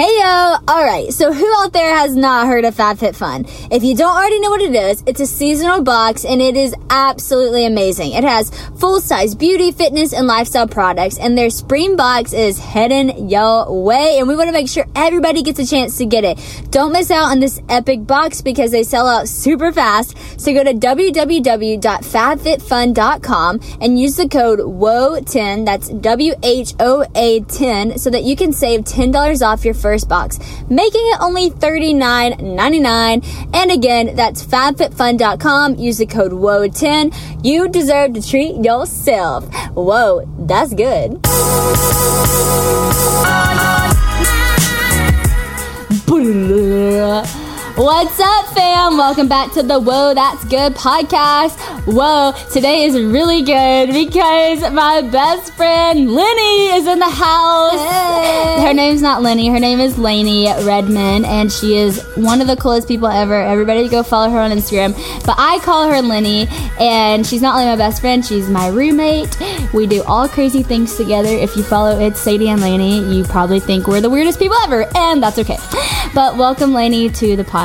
Hey, yo. Uh, hey! Alright, so who out there has not heard of FabFitFun? If you don't already know what it is, it's a seasonal box and it is absolutely amazing. It has full size beauty, fitness, and lifestyle products, and their spring box is heading your way, and we want to make sure everybody gets a chance to get it. Don't miss out on this epic box because they sell out super fast. So go to www.fabfitfun.com and use the code WHOA10, that's W H O A 10, so that you can save $10 off your first box, making it only $39.99. And again, that's fabfitfun.com. Use the code WHOA10. You deserve to treat yourself. Whoa, that's good. What's up, fam? Welcome back to the Whoa That's Good podcast. Whoa, today is really good because my best friend Lenny is in the house. Hey. Her name's not Lenny, her name is Laney Redmon, and she is one of the coolest people ever. Everybody go follow her on Instagram. But I call her Lenny, and she's not only my best friend, she's my roommate. We do all crazy things together. If you follow It's Sadie and Laney, you probably think we're the weirdest people ever, and that's okay. But welcome, Laney, to the podcast.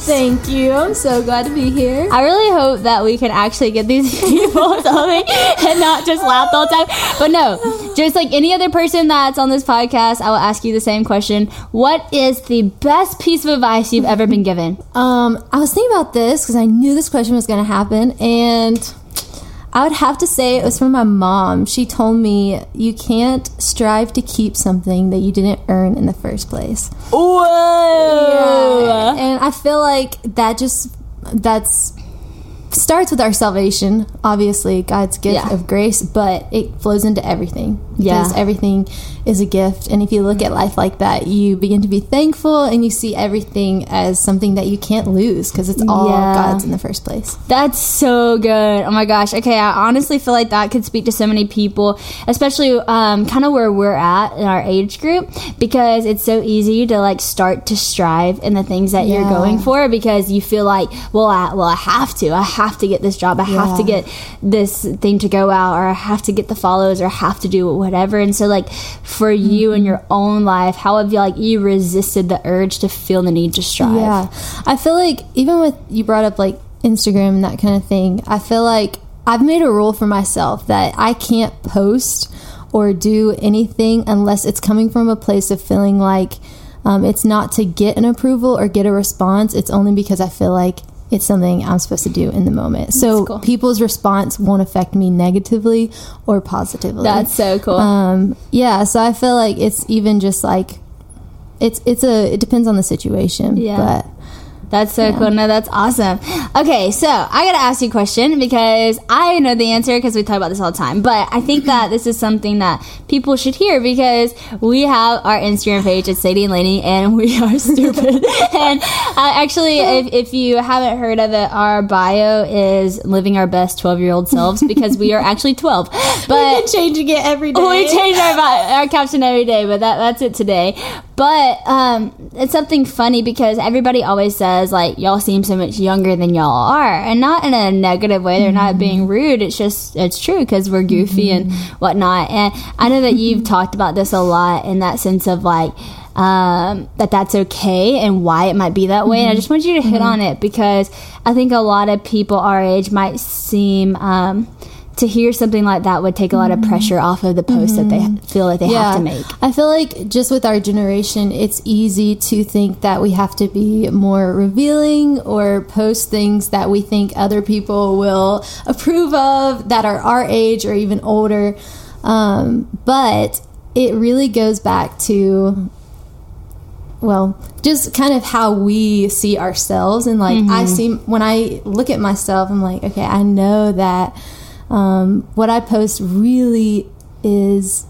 Thank you. I'm so glad to be here. I really hope that we can actually get these people something and not just laugh the whole time. But no, just like any other person that's on this podcast, I will ask you the same question. What is the best piece of advice you've ever been given? Um, I was thinking about this because I knew this question was going to happen, and I would have to say it was from my mom. She told me you can't strive to keep something that you didn't earn in the first place. Whoa! And I feel like that just that's starts with our salvation, obviously God's gift Yeah. of grace, but it flows into everything because Yeah. everything is a gift. And if you look at life like that, you begin to be thankful and you see everything as something that you can't lose because it's all Yeah. God's in the first place. That's so good. Oh my gosh. Okay, I honestly feel like that could speak to so many people, especially um, kind of where we're at in our age group, because it's so easy to like start to strive in the things that you're going for because you feel like, well, I, well, I have to. I have to get this job. I have to get this thing to go out, or I have to get the follows, or I have to do whatever. And so, like for you in your own life, how have you like you resisted the urge to feel the need to strive? Yeah. I feel like even with you brought up like Instagram and that kind of thing, I feel like I've made a rule for myself that I can't post or do anything unless it's coming from a place of feeling like um, it's not to get an approval or get a response. It's only because I feel like it's something I'm supposed to do in the moment. So cool. people's response won't affect me negatively or positively. That's so cool. Um, yeah, so I feel like it's even just like it's it's a it depends on the situation. Yeah. But That's so cool. No, that's awesome. Okay, so I gotta ask you a question because I know the answer because we talk about this all the time. But I think that this is something that people should hear because we have our Instagram page at Sadie and Laney, and we are stupid. and uh, actually, if, if you haven't heard of it, our bio is living our best twelve year old selves because we are actually twelve. But changing it every day. we change our our caption every day, but that that's it today. But um, it's something funny because everybody always says like y'all seem so much younger than y'all are, and not in a negative way. They're not being rude. It's just it's true because we're goofy and whatnot. And I know that you've talked about this a lot in that sense of like. Um, that that's okay and why it might be that way. And I just want you to hit on it because I think a lot of people our age might seem um, to hear something like that would take a lot of mm-hmm. pressure off of the post that they mm-hmm. feel like they have to make. I feel like just with our generation, it's easy to think that we have to be more revealing or post things that we think other people will approve of that are our age or even older. Um, but it really goes back to well just kind of how we see ourselves. And like i mm-hmm. see when i look at myself i'm like okay i know that um, what i post really is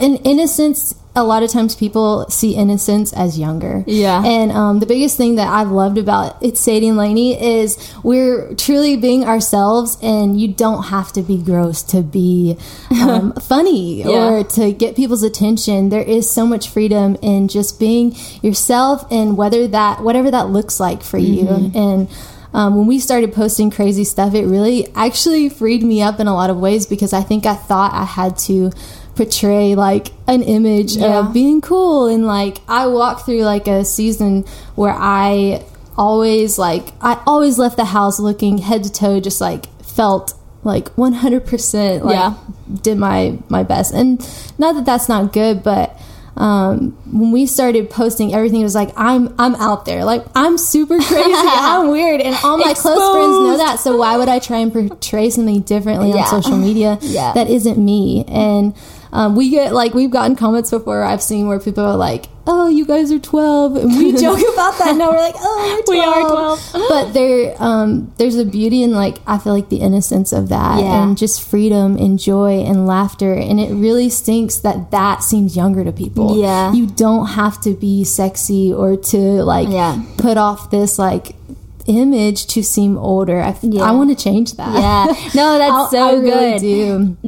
in innocence a lot of times people see innocence as younger Yeah. and um, the biggest thing that i've loved about it's sadie and laney is we're truly being ourselves and you don't have to be gross to be um, funny Yeah. or to get people's attention there is so much freedom in just being yourself and whether that whatever that looks like for Mm-hmm. you and um, when we started posting crazy stuff it really actually freed me up in a lot of ways because i think i thought i had to portray like an image Yeah. of being cool and like I walked through like a season where I always like I always left the house looking head to toe just like felt like 100% like Yeah. did my my best and not that that's not good but um, when we started posting everything it was like I'm I'm out there. Like I'm super crazy. I'm weird. And all my close friends know that. So why would I try and portray something differently Yeah. on social media Yeah. that isn't me? And um, we get like we've gotten comments before I've seen where people are like oh you guys are 12 and we joke about that now we're like oh we're We 12. are 12. but there um, there's a beauty in like I feel like the innocence of that Yeah. and just freedom and joy and laughter and it really stinks that that seems younger to people Yeah. you don't have to be sexy or to like Yeah. put off this like image to seem older I, Yeah. I want to change that Yeah. No, that's so I really good. do.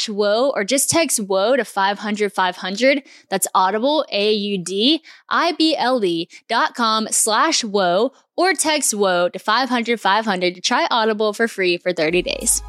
whoa or just text whoa to 500 500. That's audible, A-U-D, I-B-L-E dot com slash whoa or text whoa to 500 500 to try Audible for free for 30 days.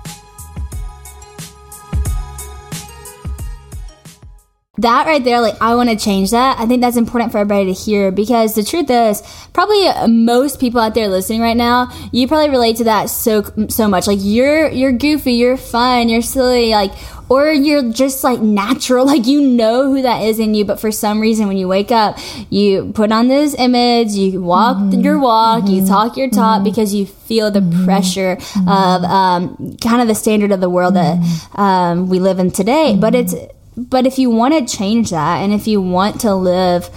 that right there, like I want to change that. I think that's important for everybody to hear because the truth is, probably uh, most people out there listening right now, you probably relate to that so so much. Like you're you're goofy, you're fun, you're silly, like or you're just like natural, like you know who that is in you, but for some reason when you wake up, you put on this image, you walk mm-hmm. your walk, you mm-hmm. talk your talk mm-hmm. because you feel the pressure of um, kind of the standard of the world that um, we live in today. But it's but if you want to change that and if you want to live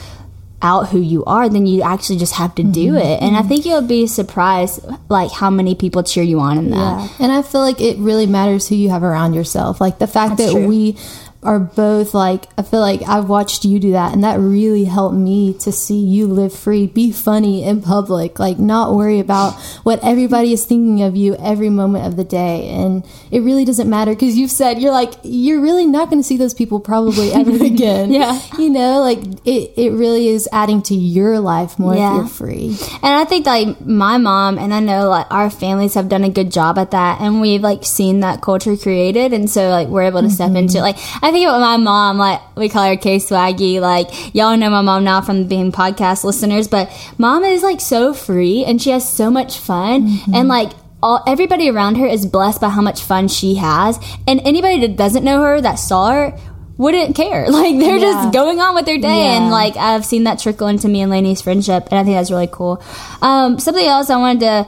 out who you are then you actually just have to do mm-hmm. it and i mm-hmm. think you'll be surprised like how many people cheer you on in that Yeah. And I feel like it really matters who you have around yourself. Like the fact That's that true. we are both like, I feel like I've watched you do that, and that really helped me to see you live free, be funny in public, like not worry about what everybody is thinking of you every moment of the day. And it really doesn't matter because you've said you're like, you're really not going to see those people probably ever again. Yeah. You know, like it, it really is adding to your life more Yeah. if you're free. And I think like my mom and I know like our families have done a good job at that and we've like seen that culture created and so like we're able to step mm-hmm. into it. Like I think about my mom, like we call her K Swaggy, like y'all know my mom now from being podcast listeners, but mom is like so free and she has so much fun and like all, everybody around her is blessed by how much fun she has and anybody that doesn't know her that saw her wouldn't care like they're Yeah. just going on with their day and like I've seen that trickle into me and Laney's friendship, and I think that's really cool. Um, something else I wanted to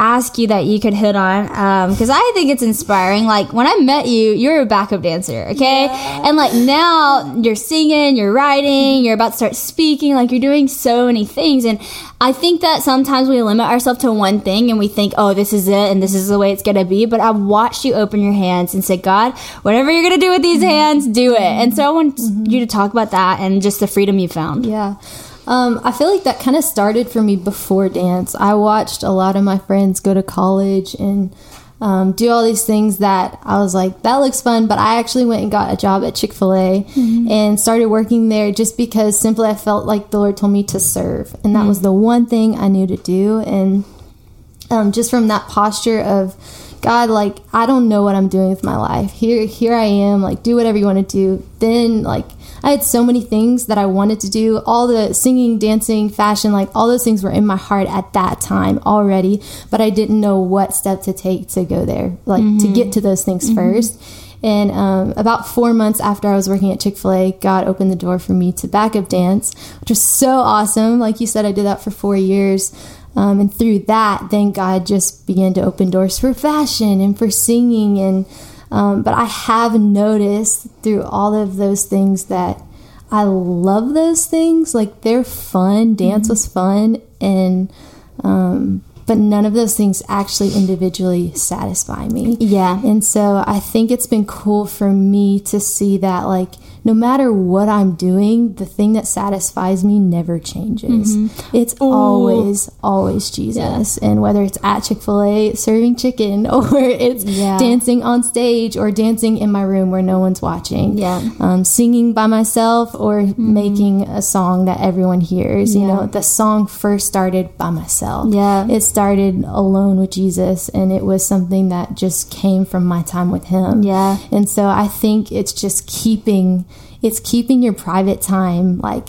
ask you that you could hit on Um, because I think it's inspiring. Like when I met you, you were a backup dancer, okay, and like now you're singing, you're writing, you're about to start speaking, like you're doing so many things, and I think that sometimes we limit ourselves to one thing and we think, oh, this is it and this is the way it's gonna be. But I've watched you open your hands and say, God, whatever you're gonna do with these hands, do it. And so I want you to talk about that and just the freedom you found. Yeah. Um, I feel like that kind of started for me before dance. I watched a lot of my friends go to college and um, do all these things that I was like, that looks fun. But I actually went and got a job at Chick fil A mm-hmm. and started working there just because simply I felt like the Lord told me to serve. And that mm-hmm. was the one thing I knew to do. And um, just from that posture of, God, like, I don't know what I'm doing with my life. Here, here I am, like, do whatever you want to do. Then, like, I had so many things that I wanted to do. All the singing, dancing, fashion, like all those things were in my heart at that time already, but I didn't know what step to take to go there, like mm-hmm. to get to those things mm-hmm. first. And um, about four months after I was working at Chick fil A, God opened the door for me to backup dance, which was so awesome. Like you said, I did that for four years. Um, and through that, then God just began to open doors for fashion and for singing and um, but I have noticed through all of those things that I love those things. Like they're fun. Dance mm-hmm. was fun, and um, but none of those things actually individually satisfy me. Yeah, and so I think it's been cool for me to see that like no matter what I'm doing, the thing that satisfies me never changes. Mm-hmm. It's Ooh. always, always Jesus. Yeah. And whether it's at Chick fil A serving chicken or it's yeah. dancing on stage or dancing in my room where no one's watching, yeah. um, singing by myself or mm-hmm. making a song that everyone hears. Yeah. You know, the song first started by myself. Yeah. It started alone with Jesus and it was something that just came from my time with Him. Yeah. And so I think it's just keeping it's keeping your private time like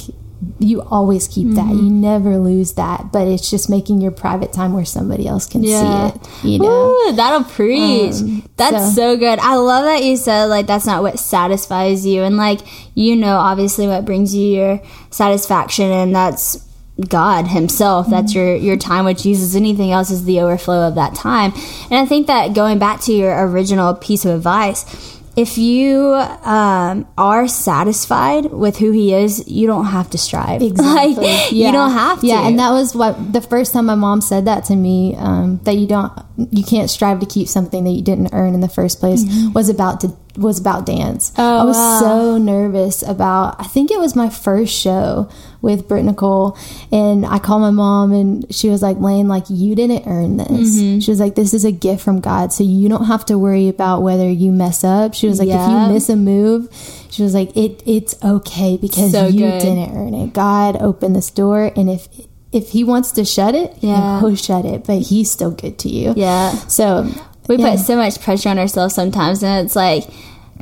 you always keep mm-hmm. that. You never lose that. But it's just making your private time where somebody else can yeah. see it. You know, Ooh, that'll preach. Um, that's so. so. good. I love that you said like that's not what satisfies you, and like you know, obviously what brings you your satisfaction, and that's God Himself. That's mm-hmm. your your time with Jesus. Anything else is the overflow of that time. And I think that going back to your original piece of advice if you um, are satisfied with who he is, you don't have to strive. Exactly. Like, yeah. You don't have to. Yeah, and that was what the first time my mom said that to me um, that you don't, you can't strive to keep something that you didn't earn in the first place mm-hmm. was about to was about dance. Oh, I was wow. so nervous about. I think it was my first show with Britt Nicole, and I called my mom, and she was like, "Lane, like you didn't earn this." Mm-hmm. She was like, "This is a gift from God, so you don't have to worry about whether you mess up." She was like, "If you miss a move." She was like, "It it's okay because so you good. didn't earn it. God opened this door, and if if He wants to shut it, yeah, he'll shut it. But He's still good to you. Yeah. So we yeah. put so much pressure on ourselves sometimes, and it's like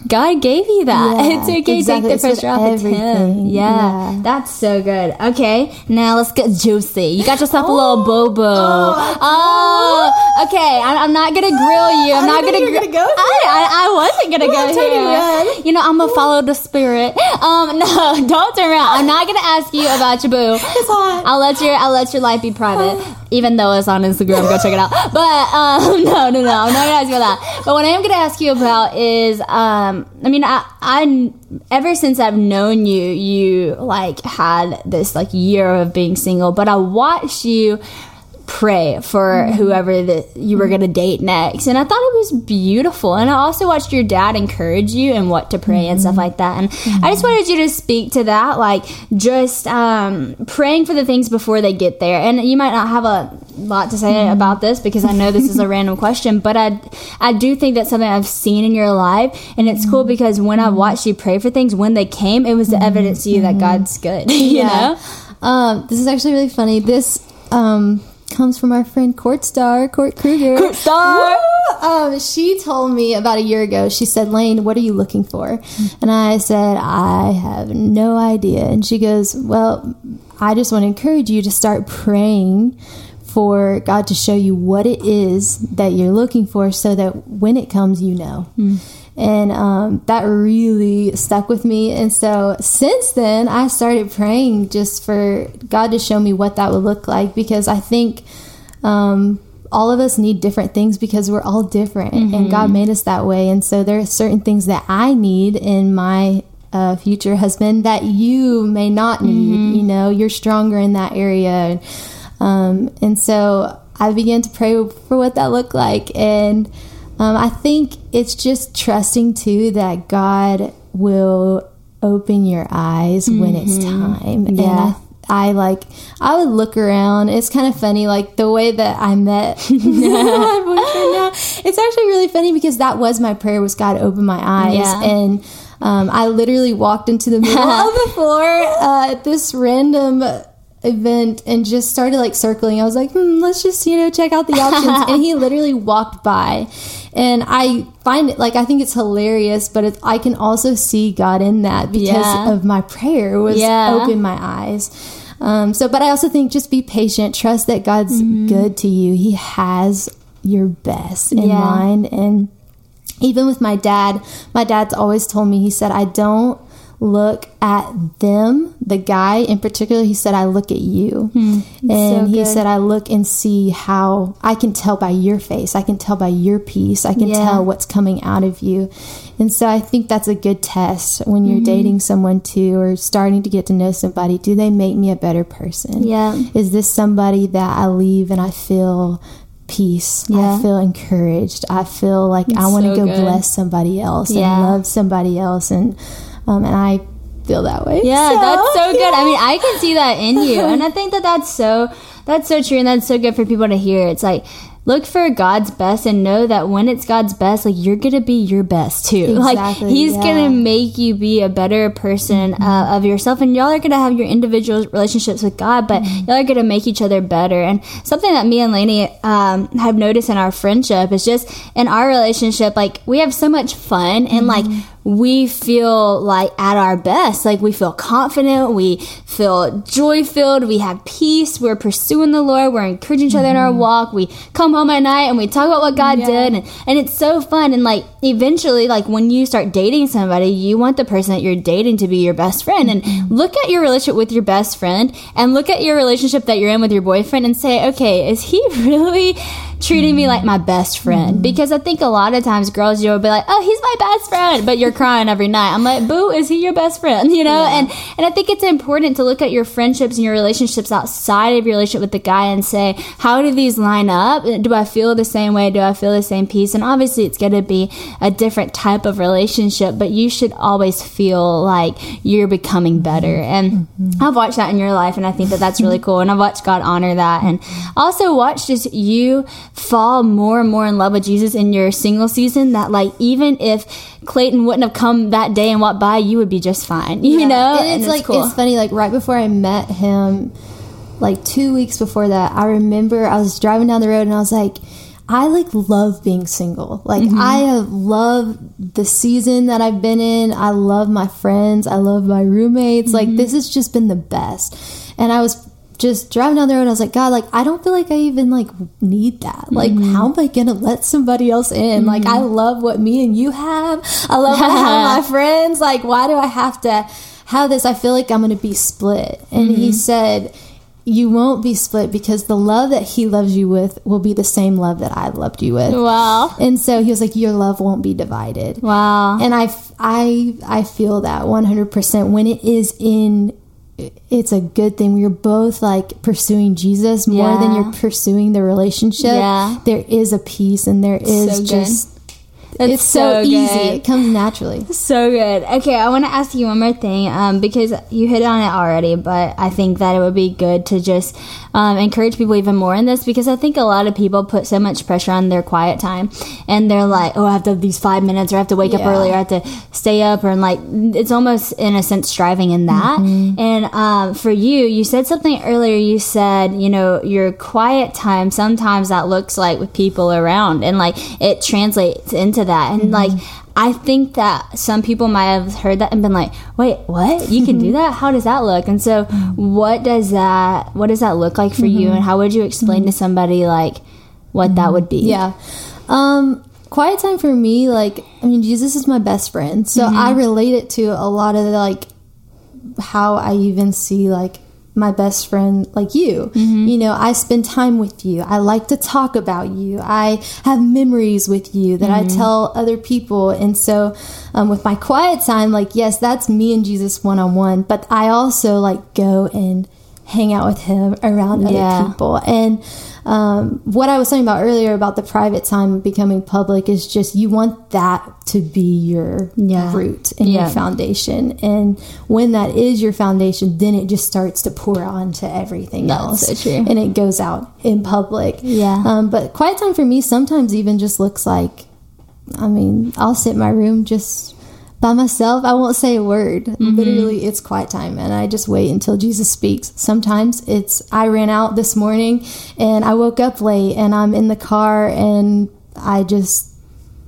God gave you that. Yeah, it's okay. Exactly. Take the pressure off of Him. Yeah, yeah, that's so good. Okay, now let's get juicy. You got yourself oh, a little boo boo. Oh, oh, okay. I'm, I'm, not gonna grill you. I'm not gonna. Gr- gonna go. I, I, I wasn't gonna go here. Red. You know, I'm gonna follow the spirit. Um, no, don't turn around. I'm not gonna ask you about your boo. It's hot. I'll let your I'll let your life be private. Even though it's on Instagram, go check it out. But um, no, no, no. I'm not gonna ask you about that. But what I am gonna ask you about is um I mean, I, I, ever since I've known you, you like had this like year of being single, but I watched you pray for mm-hmm. whoever that you were going to date next and i thought it was beautiful and i also watched your dad encourage you and what to pray mm-hmm. and stuff mm-hmm. like that and mm-hmm. i just wanted you to speak to that like just um, praying for the things before they get there and you might not have a lot to say mm-hmm. about this because i know this is a random question but i i do think that's something i've seen in your life and it's cool mm-hmm. because when i watched you pray for things when they came it was the evidence to you that god's good you yeah. know um, this is actually really funny this um, comes from our friend Court Star, Court Kruger. Court Star! Um, she told me about a year ago, she said, Lane, what are you looking for? And I said, I have no idea. And she goes, Well, I just want to encourage you to start praying for God to show you what it is that you're looking for so that when it comes, you know. Mm and um, that really stuck with me. And so since then, I started praying just for God to show me what that would look like because I think um, all of us need different things because we're all different and God made us that way. And so there are certain things that I need in my uh, future husband that you may not need. You know, you're stronger in that area. Um, and so I began to pray for what that looked like. And um, I think it's just trusting too that God will open your eyes when it's time. And Yeah. I, I like, I would look around. It's kind of funny, like the way that I met my boyfriend now. It's actually really funny because that was my prayer was God open my eyes. Yeah. And um, I literally walked into the middle of the floor uh, at this random event and just started like circling. I was like, hmm, let's just, you know, check out the options. and he literally walked by. And I find it like, I think it's hilarious, but it, I can also see God in that because Yeah. of my prayer was Yeah. open my eyes. Um, so, but I also think just be patient, trust that God's Mm-hmm. good to you. He has your best in Yeah. mind. And even with my dad, my dad's always told me, he said, I don't look at them, the guy in particular. He said, I look at you. and Hmm. so he said, I look and see how I can tell by your face. I can tell by your peace. I can Yeah. tell what's coming out of you. And so I think that's a good test when Mm-hmm. you're dating someone too or starting to get to know somebody. Do they make me a better person? Yeah. Is this somebody that I leave and I feel peace? Yeah. I feel encouraged. I feel like I want to so go good. bless somebody else Yeah. and love somebody else and um, and I feel that way. Yeah, So, that's so good. I mean, I can see that in you, and I think that that's so that's so true, and that's so good for people to hear. It's like look for God's best and know that when it's God's best, like you're gonna be your best too. like He's yeah. Mm-hmm. gonna make you be a better person uh, of yourself, and y'all are gonna have your individual relationships with God, but Mm-hmm. y'all are gonna make each other better. And something that me and Laney um, have noticed in our friendship is just in our relationship, like we have so much fun and like Mm-hmm. We feel like at our best. Like we feel confident, we feel joy filled, we have peace, we're pursuing the Lord, we're encouraging each other in our mm-hmm. walk, we come home at night and we talk about what God Yeah. did and, and it's so fun and like eventually like when you start dating somebody, you want the person that you're dating to be your best friend and mm-hmm. look at your relationship with your best friend and look at your relationship that you're in with your boyfriend and say, okay, is he really treating me like my best friend? Mm-hmm. Because I think a lot of times girls you'll be like, oh, he's my best friend, but you're crying every night. I'm like, boo, is he your best friend? You know, and and I think it's important to look at your friendships and your relationships outside of your relationship with the guy and say, how do these line up? Do I feel the same way? Do I feel the same peace? And obviously, it's going to be a different type of relationship, but you should always feel like you're becoming better. And mm-hmm. I've watched that in your life, and I think that that's really cool. And I've watched God honor that, and also watch just you fall more and more in love with Jesus in your single season. That like even if Clayton wouldn't have come that day and walked by, you would be just fine. You Yeah. know, and it's like cool. it's funny. Like right before I met him, like two weeks before that, I remember I was driving down the road and I was like. I like love being single. Like Mm-hmm. I have love the season that I've been in. I love my friends. I love my roommates. Like Mm-hmm. this has just been the best. And I was just driving down the road. And I was like, God, like I don't feel like I even like need that. Like Mm-hmm. how am I gonna let somebody else in? Like I love what me and you have. I love what I have my friends. Like why do I have to have this? I feel like I'm gonna be split. And he Mm-hmm. said. You won't be split because the love that he loves you with will be the same love that I loved you with. wow, And so he was like, Your love won't be divided. wow, And I I I feel that 100% when it is in, it's a good thing. You're both like pursuing Jesus more than you're pursuing the relationship. Yeah. There is a peace and there is so just, That's it's so, so easy. It comes naturally. So good. Okay, I want to ask you one more thing um, because you hit on it already, but I think that it would be good to just um, encourage people even more in this because I think a lot of people put so much pressure on their quiet time and they're like, oh, I have to have these five minutes or I have to wake up Yeah. early or I have to stay up or and like it's almost in a sense striving in that. And um, for you, you said something earlier. You said, you know, your quiet time sometimes that looks like with people around and like it translates into that. And like, mm-hmm. I think that some people might have heard that and been like, "Wait, what? You can do mm-hmm. that? How does that look?" And so, mm-hmm. what does that what does that look like for you? And how would you explain to somebody like what that would be? Yeah. Um, quiet time for me, like, I mean, Jesus is my best friend. So Mm-hmm. I relate it to a lot of the, like, how I even see, like, my best friend like you. You know, I spend time with you. I like to talk about you. I have memories with you that I tell other people. And so, um, with my quiet time, like, yes, that's me and Jesus one on one, but I also like go and hang out with him around other people. And um, what I was talking about earlier about the private time becoming public is just you want that to be your Yeah. root and Yeah. your foundation. And when that is your foundation, then it just starts to pour on to everything That's else. so. And it goes out in public. Yeah. Um, but quiet time for me sometimes even just looks like, I mean, I'll sit in my room just by myself. I won't say a word. Mm-hmm. Literally, it's quiet time, and I just wait until Jesus speaks. Sometimes it's I ran out this morning and I woke up late and I'm in the car and I just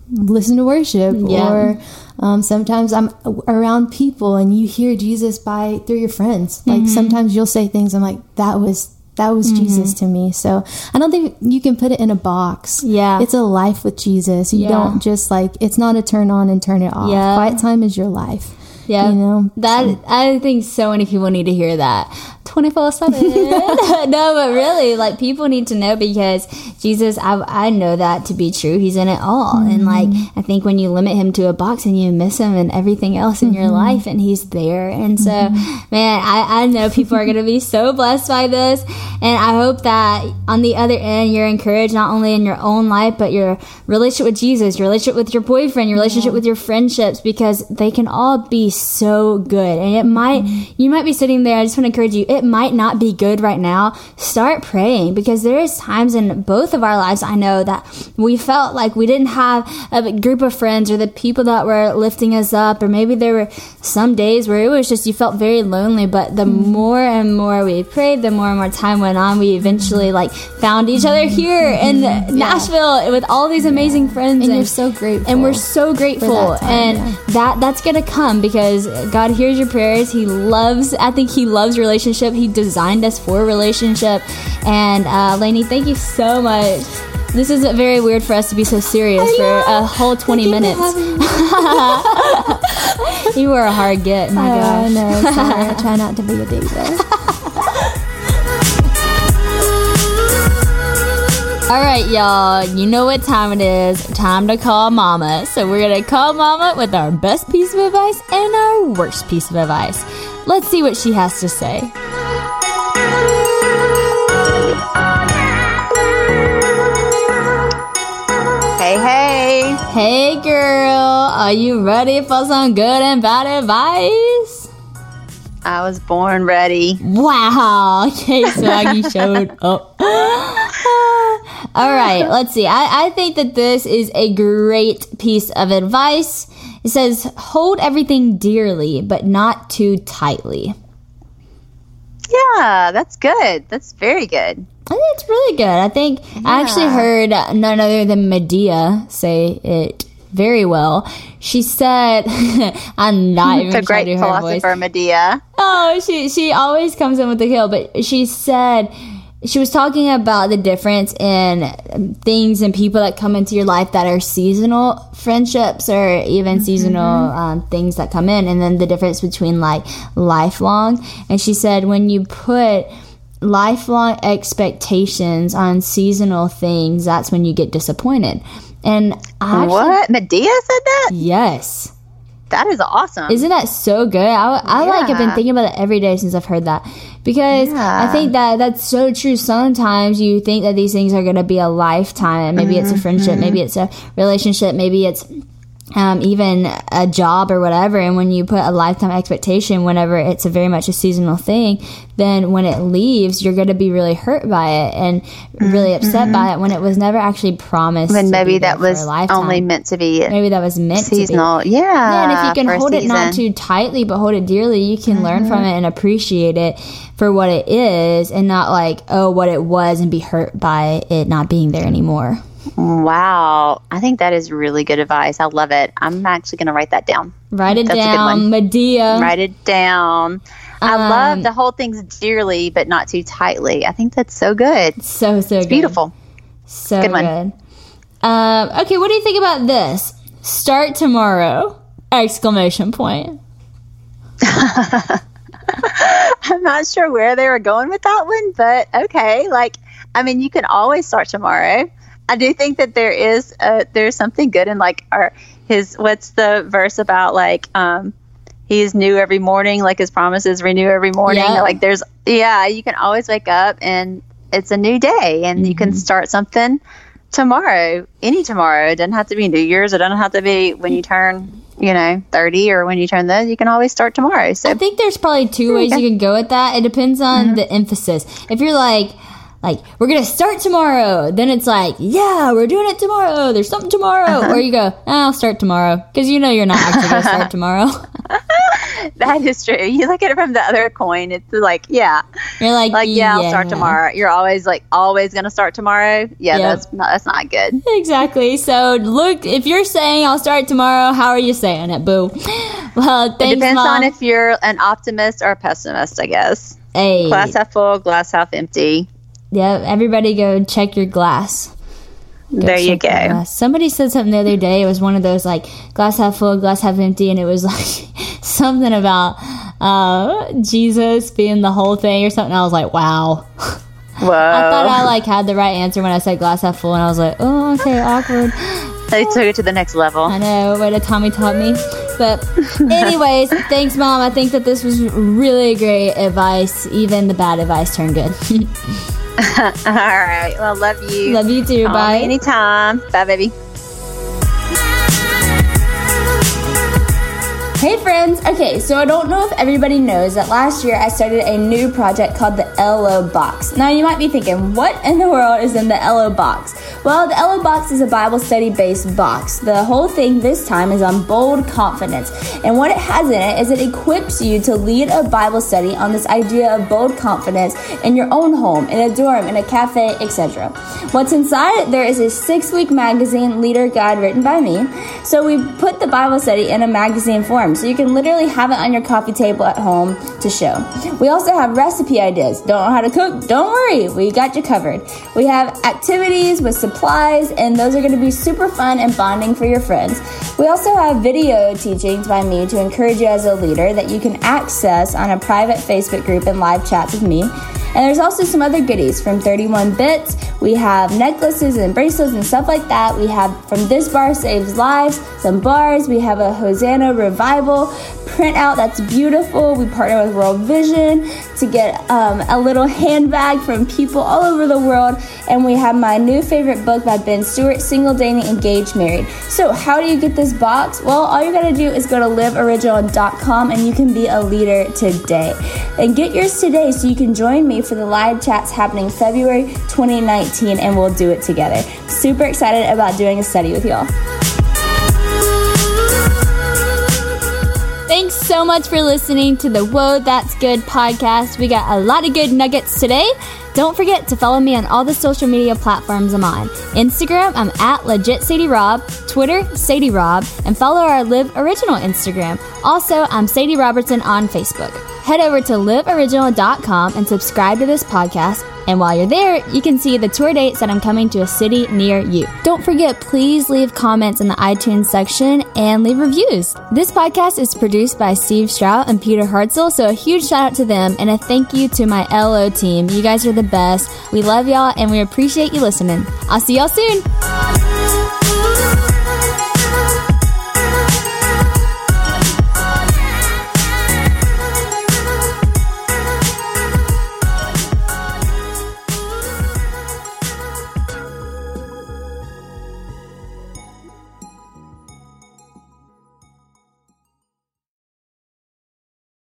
listen to worship Yeah. or um, sometimes i'm around people and you hear jesus by through your friends like Mm-hmm. sometimes you'll say things i'm like that was that was mm-hmm. jesus to me. So i don't think you can put it in a box. Yeah. it's a life with jesus. You Yeah. don't just like it's not a turn on and turn it off. Yeah. quiet time is your life. Yeah, you know? That I think so many people need to hear that twenty four seven. No, but really, like people need to know because Jesus, I I know that to be true. He's in it all, and mm-hmm. like I think when you limit him to a box and you miss him and everything else in your mm-hmm. life, and he's there, and so mm-hmm. man, I I know people are gonna be so blessed by this, and I hope that on the other end you're encouraged not only in your own life but your relationship with Jesus, your relationship with your boyfriend, your relationship with your friendships, because they can all be so good. And it might, you might be sitting there. I just want to encourage you. It might not be good right now. Start praying because there is times in both of our lives I know that we felt like we didn't have a group of friends or the people that were lifting us up, or maybe there were some days where it was just you felt very lonely. But the mm-hmm. more and more we prayed, the more and more time went on, we eventually like found each other here mm-hmm. in Nashville with all these amazing friends, and you're so grateful and we're so grateful that time, and yeah. that that's gonna come because god hears your prayers he loves i think he loves relationship he designed us for a relationship and uh laney thank you so much this is very weird for us to be so serious for a whole 20 minutes you were a hard get my Oh gosh no, sorry. I try not to be a diva. All right, y'all. You know what time it is. Time to call mama. So we're going to call mama with our best piece of advice and our worst piece of advice. Let's see what she has to say. Hey. Girl. Are you ready for some good and bad advice? I was born ready. Wow. Okay, Swaggy showed up. All right, let's see. I, I think that this is a great piece of advice. It says, hold everything dearly, but not too tightly. Yeah, that's good. That's very good. I think it's really good. I think I actually heard none other than Madea say it very well. She said, "I'm not even It's a trying to great do her voice." philosopher, Madea. Oh, she she always comes in with the kill, but she said she was talking about the difference in things and people that come into your life that are seasonal friendships or even seasonal um, things that come in, and then the difference between like lifelong. And she said when you put lifelong expectations on seasonal things, that's when you get disappointed. And I actually, What? Madea said that? yes. That is awesome. Isn't that so good? I, I like have been thinking about it every day since I've heard that because I think that that's so true. Sometimes you think that these things are going to be a lifetime. Maybe it's a friendship, mm-hmm. maybe it's a relationship, maybe it's um, even a job or whatever. And when you put a lifetime expectation, whenever it's a very much a seasonal thing, then when it leaves, you're going to be really hurt by it and really upset by it when it was never actually promised. when maybe that was only meant to be maybe that was meant to be. seasonal. Yeah. Yeah, and if you can hold it not too tightly, but hold it dearly, you can learn from Mm-hmm. it and appreciate it for what it is, and not like oh what it was and be hurt by it not being there anymore. Wow. I think that is really good advice. I love it. I'm actually going to write that down. Write it That's down, one. Madea. Write it down. I Um, love the whole things dearly, but not too tightly. I think that's so good. So so good. Beautiful. So Good one. good. Um, okay, what do you think about this? Start tomorrow! Exclamation point. I'm not sure where they were going with that one, but okay. Like, I mean, you can always start tomorrow. I do think that there is a, there's something good in like our his what's the verse about like um he's new every morning like his promises renew every morning Yeah. like there's yeah you can always wake up and it's a new day and you can start something tomorrow any tomorrow it doesn't have to be new year's it doesn't have to be when you turn you know 30 or when you turn this you can always start tomorrow so I think there's probably two ways you can go with that. It depends on Mm-hmm. the emphasis. If you're like, like we're gonna start tomorrow, then it's like, yeah, we're doing it tomorrow. There's something tomorrow, Uh-huh. or you go, "Ah, I'll start tomorrow because you know you're not actually gonna start tomorrow. that is true you look at it from the other coin it's like yeah You're like, like yeah, I'll start tomorrow. You're always like always gonna start tomorrow. Yeah, Yep. that's not that's not good. Exactly. So look, if you're saying I'll start tomorrow, how are you saying it, boo? Well, It depends Mom. on if you're an optimist or a pessimist, I guess. hey, Glass half full, glass half empty. Yeah, everybody go check your glass. Go there you go. glass. Somebody said something the other day. It was one of those like glass half full, glass half empty, and it was like something about uh, Jesus being the whole thing or something. I was like, wow. Whoa. I thought I like had the right answer when I said glass half full, and I was like, oh, okay, awkward. they took it to the next level. I know, way to Tommy taught me. But, anyways, thanks, Mom. I think that this was really great advice. Even the bad advice turned good. All right. Well, love you. Love you too. Call Bye. anytime. Bye, baby. Hey friends! Okay, so I don't know if everybody knows that last year I started a new project called the LO Box. Now you might be thinking, what in the world is in the LO Box? Well, the LO Box is a Bible study based box. The whole thing this time is on bold confidence. And what it has in it is it equips you to lead a Bible study on this idea of bold confidence in your own home, in a dorm, in a cafe, etc. What's inside? There is a six week magazine leader guide written by me. So we put the Bible study in a magazine form so you can literally have it on your coffee table at home to show. We also have recipe ideas. Don't know how to cook? Don't worry, we got you covered. We have activities with supplies, and those are going to be super fun and bonding for your friends. We also have video teachings by me to encourage you as a leader that you can access on a private Facebook group and live chats with me. And there's also some other goodies from 31 Bits. We have necklaces and bracelets and stuff like that. We have from This Bar Saves Lives, some bars. We have a Hosanna Revival printout that's beautiful. We partner with World Vision to get um, a little handbag from people all over the world. And we have my new favorite book by Ben Stuart, Single Dating Engaged Married. So, how do you get this box? Well, all you gotta do is go to liveoriginal.com and you can be a leader today. And get yours today so you can join me for the live chats happening February 2019 and we'll do it together. Super excited about doing a study with y'all. Thanks so much for listening to the Whoa That's Good podcast. We got a lot of good nuggets today. Don't forget to follow me on all the social media platforms I'm on. Instagram, I'm at Legit Sadie Rob, Twitter, Sadie Rob, and follow our Live Original Instagram. Also, I'm Sadie Robertson on Facebook. Head over to liveoriginal.com and subscribe to this podcast. And while you're there, you can see the tour dates that I'm coming to a city near you. Don't forget, please leave comments in the iTunes section and leave reviews. This podcast is produced by Steve Strout and Peter Hartzell, so a huge shout out to them and a thank you to my LO team. You guys are the best. We love y'all and we appreciate you listening. I'll see y'all soon.